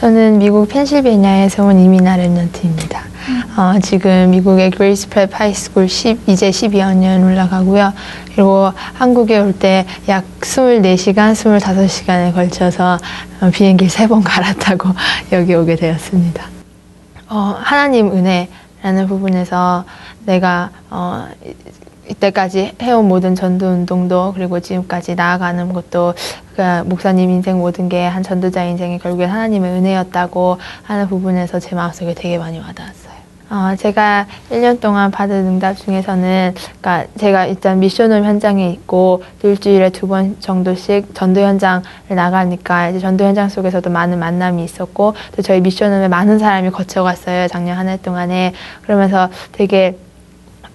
저는 미국 펜실베니아에서 온 이민하 Remnant입니다. 어, 지금 미국의 Grace Prep High School 10, 이제 12학년 올라가고요. 그리고 한국에 올 때 약 24시간, 25시간에 걸쳐서 어, 비행기 3번 갈아타고 여기 오게 되었습니다. 어, 하나님 은혜라는 부분에서 내가 어, 이때까지 해온 모든 전도 운동도 그리고 지금까지 나아가는 것도 그 목사님 인생 모든 게 한 전도자 인생이 결국에 하나님의 은혜였다고 하는 부분에서 제 마음속에 되게 많이 와닿았어요. 어, 제가 1년 동안 받은 응답 중에서는, 그니까 제가 일단 미션홈 현장에 있고, 일주일에 두 번 정도씩 전도 현장을 나가니까, 이제 전도 현장 속에서도 많은 만남이 있었고, 또 저희 미션홈에 많은 사람이 거쳐갔어요. 작년 한 해 동안에. 그러면서 되게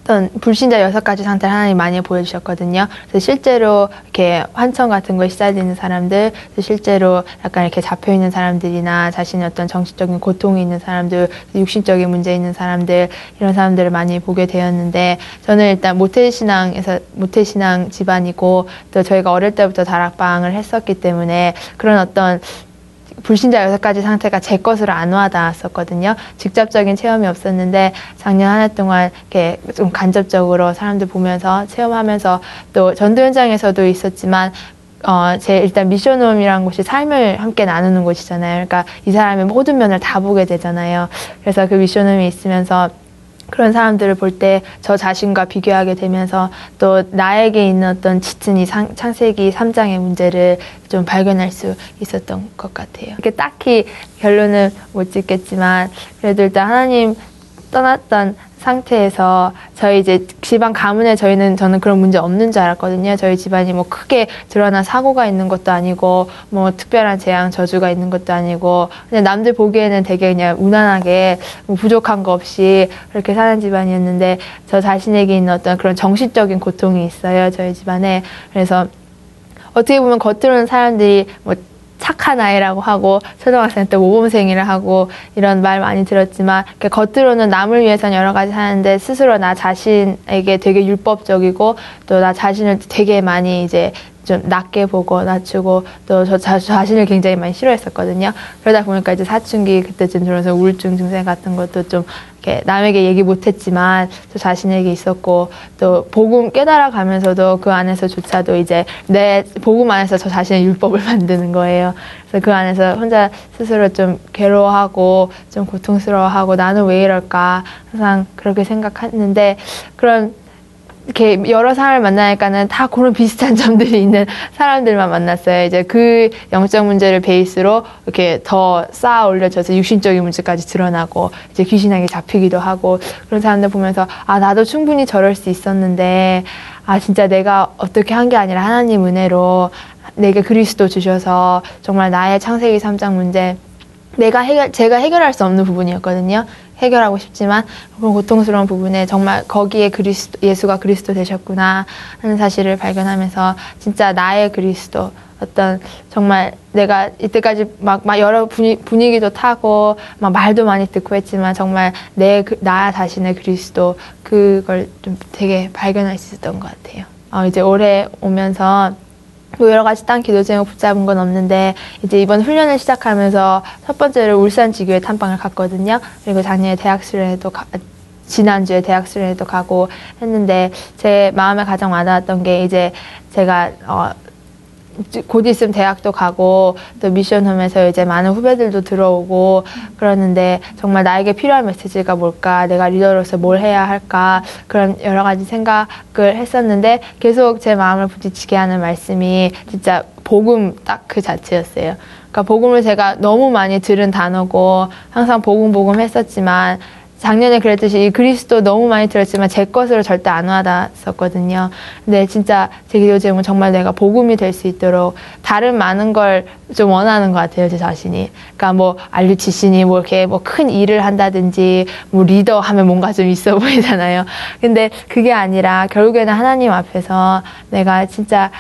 어떤 불신자 여섯 가지 상태를 하나님 많이 보여주셨거든요. 그래서 실제로 이렇게 환청 같은 거에 시달리는 사람들, 실제로 약간 이렇게 잡혀 있는 사람들이나 자신의 어떤 정신적인 고통이 있는 사람들, 육신적인 문제 있는 사람들 이런 사람들을 많이 보게 되었는데 저는 일단 모태 신앙에서 모태 신앙 집안이고 또 저희가 어릴 때부터 다락방을 했었기 때문에 그런 어떤 불신자 여섯 가지 상태가 제 것으로 안 와닿았었거든요. 직접적인 체험이 없었는데 작년 한 해 동안 이렇게 좀 간접적으로 사람들 보면서 체험하면서 또 전도 현장에서도 있었지만 어, 제 일단 미션홈이라는 곳이 삶을 함께 나누는 곳이잖아요. 그러니까 이 사람의 모든 면을 다 보게 되잖아요. 그래서 그 미션홈이 있으면서 그런 사람들을 볼 때 저 자신과 비교하게 되면서 또 나에게 있는 어떤 짙은 이 상, 창세기 3장의 문제를 좀 발견할 수 있었던 것 같아요. 이렇게 딱히 결론은 못 짓겠지만 그래도 일단 하나님 떠났던 상태에서 저희 이제 집안 가문에 저희는 저는 그런 문제 없는 줄 알았거든요. 저희 집안이 뭐 크게 드러난 사고가 있는 것도 아니고 뭐 특별한 재앙 저주가 있는 것도 아니고 그냥 남들 보기에는 되게 그냥 무난하게 뭐 부족한 거 없이 그렇게 사는 집안이었는데 저 자신에게 있는 어떤 그런 정신적인 고통이 있어요. 저희 집안에 그래서 어떻게 보면 겉으로는 사람들이 뭐 착한 아이라고 하고 초등학생 때 모범생이라 하고 이런 말 많이 들었지만 겉으로는 남을 위해서는 여러 가지 하는데 스스로 나 자신에게 되게 율법적이고 또 나 자신을 되게 많이 이제 좀 낮게 보고 낮추고 또 저 자신을 굉장히 많이 싫어했었거든요. 그러다 보니까 이제 사춘기 그때쯤 들어서 우울증 증세 같은 것도 좀 이렇게 남에게 얘기 못했지만 저 자신에게 있었고 또 복음 깨달아 가면서도 그 안에서조차도 이제 내 복음 안에서 저 자신의 율법을 만드는 거예요. 그래서 그 안에서 혼자 스스로 좀 괴로워하고 좀 고통스러워하고 나는 왜 이럴까 항상 그렇게 생각했는데 그런 이렇게 여러 사람을 만나니까는 다 그런 비슷한 점들이 있는 사람들만 만났어요. 이제 그 영적 문제를 베이스로 이렇게 더 쌓아 올려져서 육신적인 문제까지 드러나고 이제 귀신에게 잡히기도 하고 그런 사람들 보면서 아 나도 충분히 저럴 수 있었는데 아 진짜 내가 어떻게 한 게 아니라 하나님 은혜로 내게 그리스도 주셔서 정말 나의 창세기 3장 문제 내가 해결 제가 해결할 수 없는 부분이었거든요. 해결하고 싶지만 그런 고통스러운 부분에 정말 거기에 그리스도, 예수가 그리스도 되셨구나 하는 사실을 발견하면서 진짜 나의 그리스도 어떤 정말 내가 이때까지 막, 막 여러 분위, 분위기도 타고 막 말도 많이 듣고 했지만 정말 내, 그, 나 자신의 그리스도 그걸 좀 되게 발견할 수 있었던 것 같아요. 어, 이제 올해 오면서 뭐 여러 가지 딴 기도 제목 붙잡은 건 없는데 이제 이번 훈련을 시작하면서 첫 번째로 울산 지교에 탐방을 갔거든요. 그리고 작년에 대학 수련회도 가, 지난주에 대학 수련회도 가고 했는데 제 마음에 가장 와닿았던 게 이제 제가 어, 곧 있으면 대학도 가고 또 미션홈에서 이제 많은 후배들도 들어오고 그러는데 정말 나에게 필요한 메시지가 뭘까 내가 리더로서 뭘 해야 할까 그런 여러 가지 생각을 했었는데 계속 제 마음을 부딪히게 하는 말씀이 진짜 복음 딱 그 자체였어요. 그러니까 복음을 제가 너무 많이 들은 단어고 항상 복음 복음 했었지만 작년에 그랬듯이 이 그리스도 너무 많이 들었지만 제 것으로 절대 안 와닿았었거든요. 근데 진짜 제 기도 제목은 정말 내가 복음이 될 수 있도록 다른 많은 걸 좀 원하는 것 같아요, 제 자신이. 그러니까 뭐 알류치신이 뭐 이렇게 뭐 큰 일을 한다든지 뭐 리더 하면 뭔가 좀 있어 보이잖아요. 근데 그게 아니라 결국에는 하나님 앞에서 내가 진짜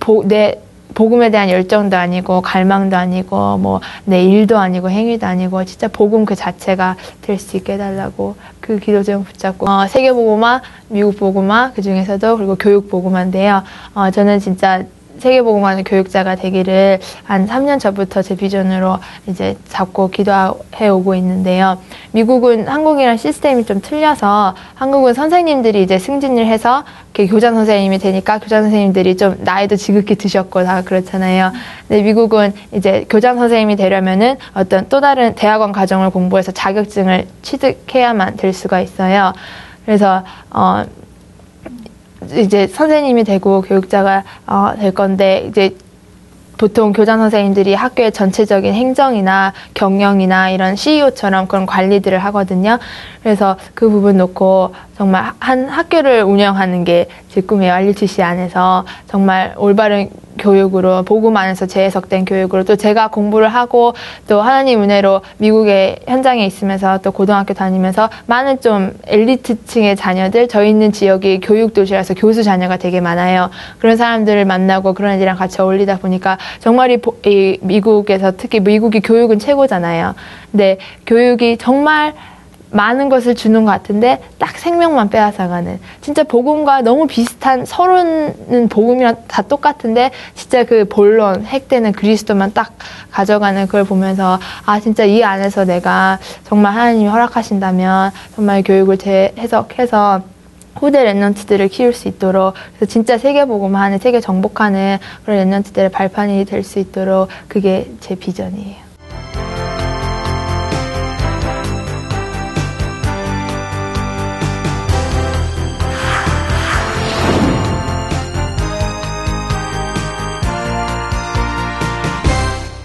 보, 내 복음에 대한 열정도 아니고 갈망도 아니고 뭐 내 일도 아니고 행위도 아니고 진짜 복음 그 자체가 될 수 있게 해달라고 그 기도 제목 붙잡고 어, 세계 복음화, 미국 복음화 그 중에서도 그리고 교육 복음화인데요. 어, 저는 진짜 세계복음하는 교육자가 되기를 한 3년 전부터 제 비전으로 이제 잡고 기도해 오고 있는데요. 미국은 한국이랑 시스템이 좀 틀려서 한국은 선생님들이 이제 승진을 해서 교장 선생님이 되니까 교장 선생님들이 좀 나이도 지극히 드셨고 다 그렇잖아요. 근데 미국은 이제 교장 선생님이 되려면은 어떤 또 다른 대학원 과정을 공부해서 자격증을 취득해야만 될 수가 있어요. 그래서 어 이제 선생님이 되고 교육자가 어, 될 건데 이제 보통 교장 선생님들이 학교의 전체적인 행정이나 경영이나 이런 CEO처럼 그런 관리들을 하거든요. 그래서 그 부분 놓고 정말 한 학교를 운영하는 게 제 꿈이에요. RUTC 안에서 정말 올바른 교육으로 복음 안에서 재해석된 교육으로 또 제가 공부를 하고 또 하나님 은혜로 미국의 현장에 있으면서 또 고등학교 다니면서 많은 좀 엘리트층의 자녀들 저희 있는 지역이 교육 도시라서 교수 자녀가 되게 많아요. 그런 사람들을 만나고 그런 애들이랑 같이 어울리다 보니까 정말 이, 보- 이 미국에서 특히 미국이 교육은 최고잖아요. 근데 교육이 정말 많은 것을 주는 것 같은데 딱 생명만 빼앗아가는 진짜 복음과 너무 비슷한 서로는 복음이랑 다 똑같은데 진짜 그 본론 핵되는 그리스도만 딱 가져가는 그걸 보면서 아 진짜 이 안에서 내가 정말 하나님이 허락하신다면 정말 교육을 재해석해서 후대 랩런트들을 키울 수 있도록 그래서 진짜 세계 복음하는 세계 정복하는 그런 랩런트들의 발판이 될 수 있도록 그게 제 비전이에요.